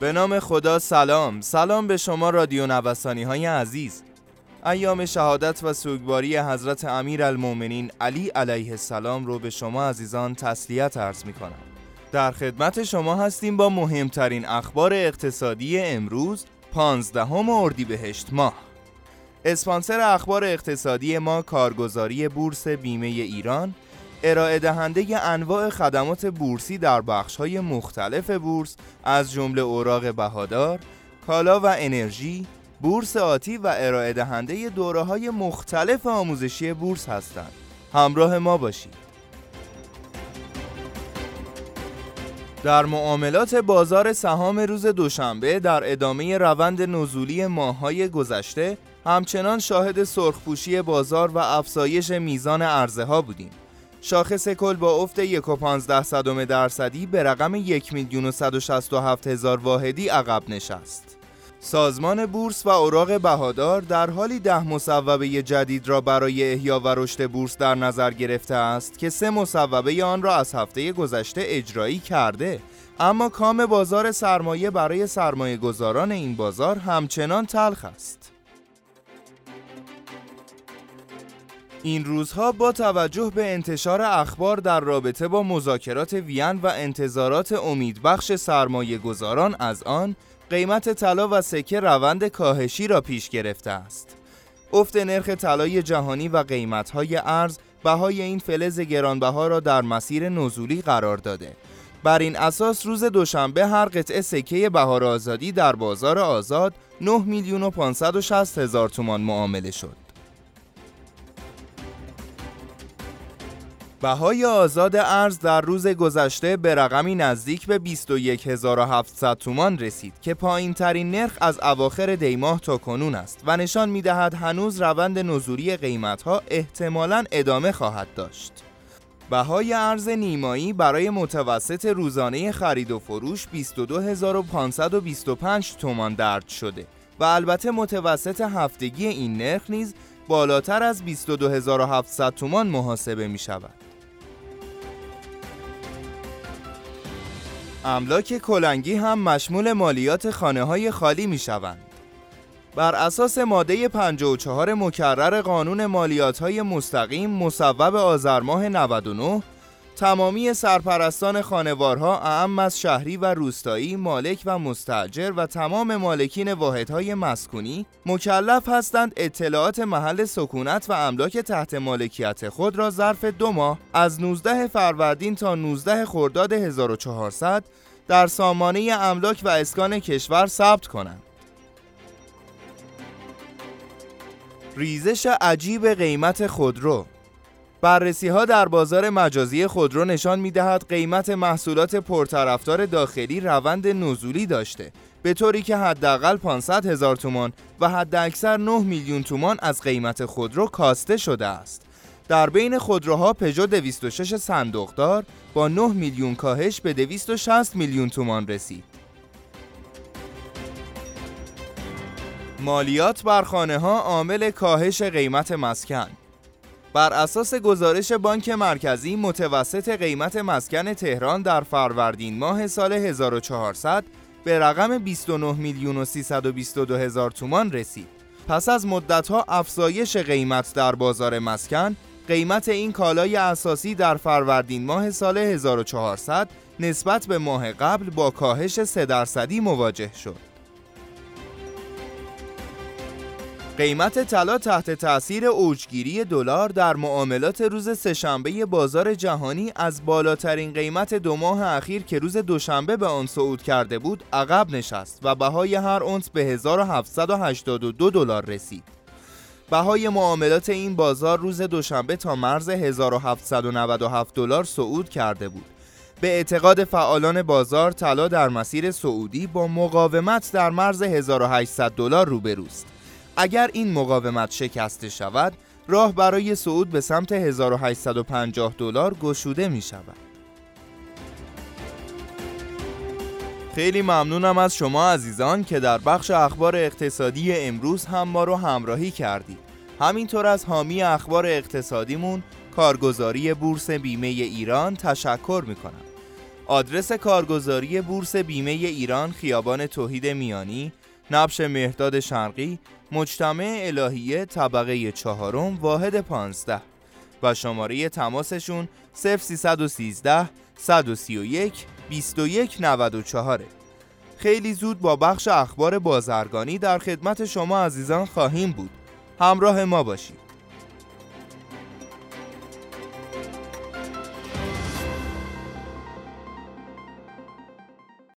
به نام خدا سلام. سلام به شما رادیو نوسانی های عزیز. ایام شهادت و سوگواری حضرت امیر المومنین علی علیه السلام رو به شما عزیزان تسلیت عرض می کنم در خدمت شما هستیم با مهمترین اخبار اقتصادی امروز 15 اردیبهشت ماه. اسپانسر اخبار اقتصادی ما کارگزاری بورس بیمه ایران ارائه دهنده انواع خدمات بورسی در بخش‌های مختلف بورس از جمله اوراق بهادار، کالا و انرژی، بورس آتی و ارائه دهنده دوره مختلف آموزشی بورس هستند. همراه ما باشید. در معاملات بازار سهام روز دوشنبه در ادامه روند نزولی ماههای گذشته همچنان شاهد سرخپوشی بازار و افزایش میزان عرضه ها بودیم. شاخص کل با افت 1.15 صدم درصدی به رقم 1 میلیون و 167 هزار واحدی عقب نشست. سازمان بورس و اوراق بهادار در حالی ده مصوبه جدید را برای احیا و رشد بورس در نظر گرفته است که سه مصوبه آن را از هفته گذشته اجرایی کرده اما کام بازار سرمایه برای سرمایه گذاران این بازار همچنان تلخ است. این روزها با توجه به انتشار اخبار در رابطه با مذاکرات وین و انتظارات امیدبخش سرمایه گذاران از آن قیمت طلا و سکه روند کاهشی را پیش گرفته است. افت نرخ طلای جهانی و قیمت‌های ارز بهای این فلز گرانبها را در مسیر نزولی قرار داده. بر این اساس روز دوشنبه هر قطعه سکه بهار آزادی در بازار آزاد 9 میلیون و 560 هزار تومان معامله شد. بهای آزاد ارز در روز گذشته به رقمی نزدیک به 21700 تومان رسید که پایین ترین نرخ از اواخر دیماه تا کنون است و نشان می دهد هنوز روند نزولی قیمت ها احتمالاً ادامه خواهد داشت. بهای ارز نیمایی برای متوسط روزانه خرید و فروش 22525 تومان درد شده و البته متوسط هفتگی این نرخ نیز بالاتر از 22700 تومان محاسبه می شود. املاک کلنگی هم مشمول مالیات خانه های خالی می شوند. بر اساس ماده 54 مکرر قانون مالیات های مستقیم مصوب آذر ماه 99 تمامی سرپرستان خانوارها اعم از شهری و روستایی مالک و مستجر و تمام مالکین واحدهای مسکونی مکلف هستند اطلاعات محل سکونت و املاک تحت مالکیت خود را ظرف دو ماه از 19 فروردین تا 19 خرداد 1400 در سامانه املاک و اسکان کشور ثبت کنند. ریزش عجیب قیمت خودرو بررسی ها در بازار مجازی خودرو نشان می دهد قیمت محصولات پرطرفدار داخلی روند نزولی داشته به طوری که حداقل 500 هزار تومان و حداکثر 9 میلیون تومان از قیمت خودرو کاسته شده است. در بین خودروها پژو 206 صندوقدار با 9 میلیون کاهش به 260 میلیون تومان رسید. مالیات بر خانه ها عامل کاهش قیمت مسکن بر اساس گزارش بانک مرکزی متوسط قیمت مسکن تهران در فروردین ماه سال 1400 به رقم 29 میلیون و 322 هزار تومان رسید. پس از مدتها افزایش قیمت در بازار مسکن، قیمت این کالای اساسی در فروردین ماه سال 1400 نسبت به ماه قبل با کاهش 3 درصدی مواجه شد. قیمت طلا تحت تاثیر اوجگیری دلار در معاملات روز سهشنبه بازار جهانی از بالاترین قیمت دو ماه اخیر که روز دوشنبه به آن صعود کرده بود عقب نشست و بهای هر اونس به 1782 دلار رسید. بهای معاملات این بازار روز دوشنبه تا مرز 1797 دلار صعود کرده بود. به اعتقاد فعالان بازار طلا در مسیر سعودی با مقاومت در مرز 1800 دلار روبروست. اگر این مقاومت شکسته شود راه برای صعود به سمت 1850 دلار گشوده می شود. خیلی ممنونم از شما عزیزان که در بخش اخبار اقتصادی امروز هم ما رو همراهی کردید. همینطور از حامی اخبار اقتصادیمون کارگزاری بورس بیمه ایران تشکر می کنم. آدرس کارگزاری بورس بیمه ایران خیابان توحید میانی نبش مهداد شرقی مجتمع الهیه طبقه چهارم واحد پانزده و شماره تماسشون 0313 131 2194 خیلی زود با بخش اخبار بازرگانی در خدمت شما عزیزان خواهیم بود. همراه ما باشید.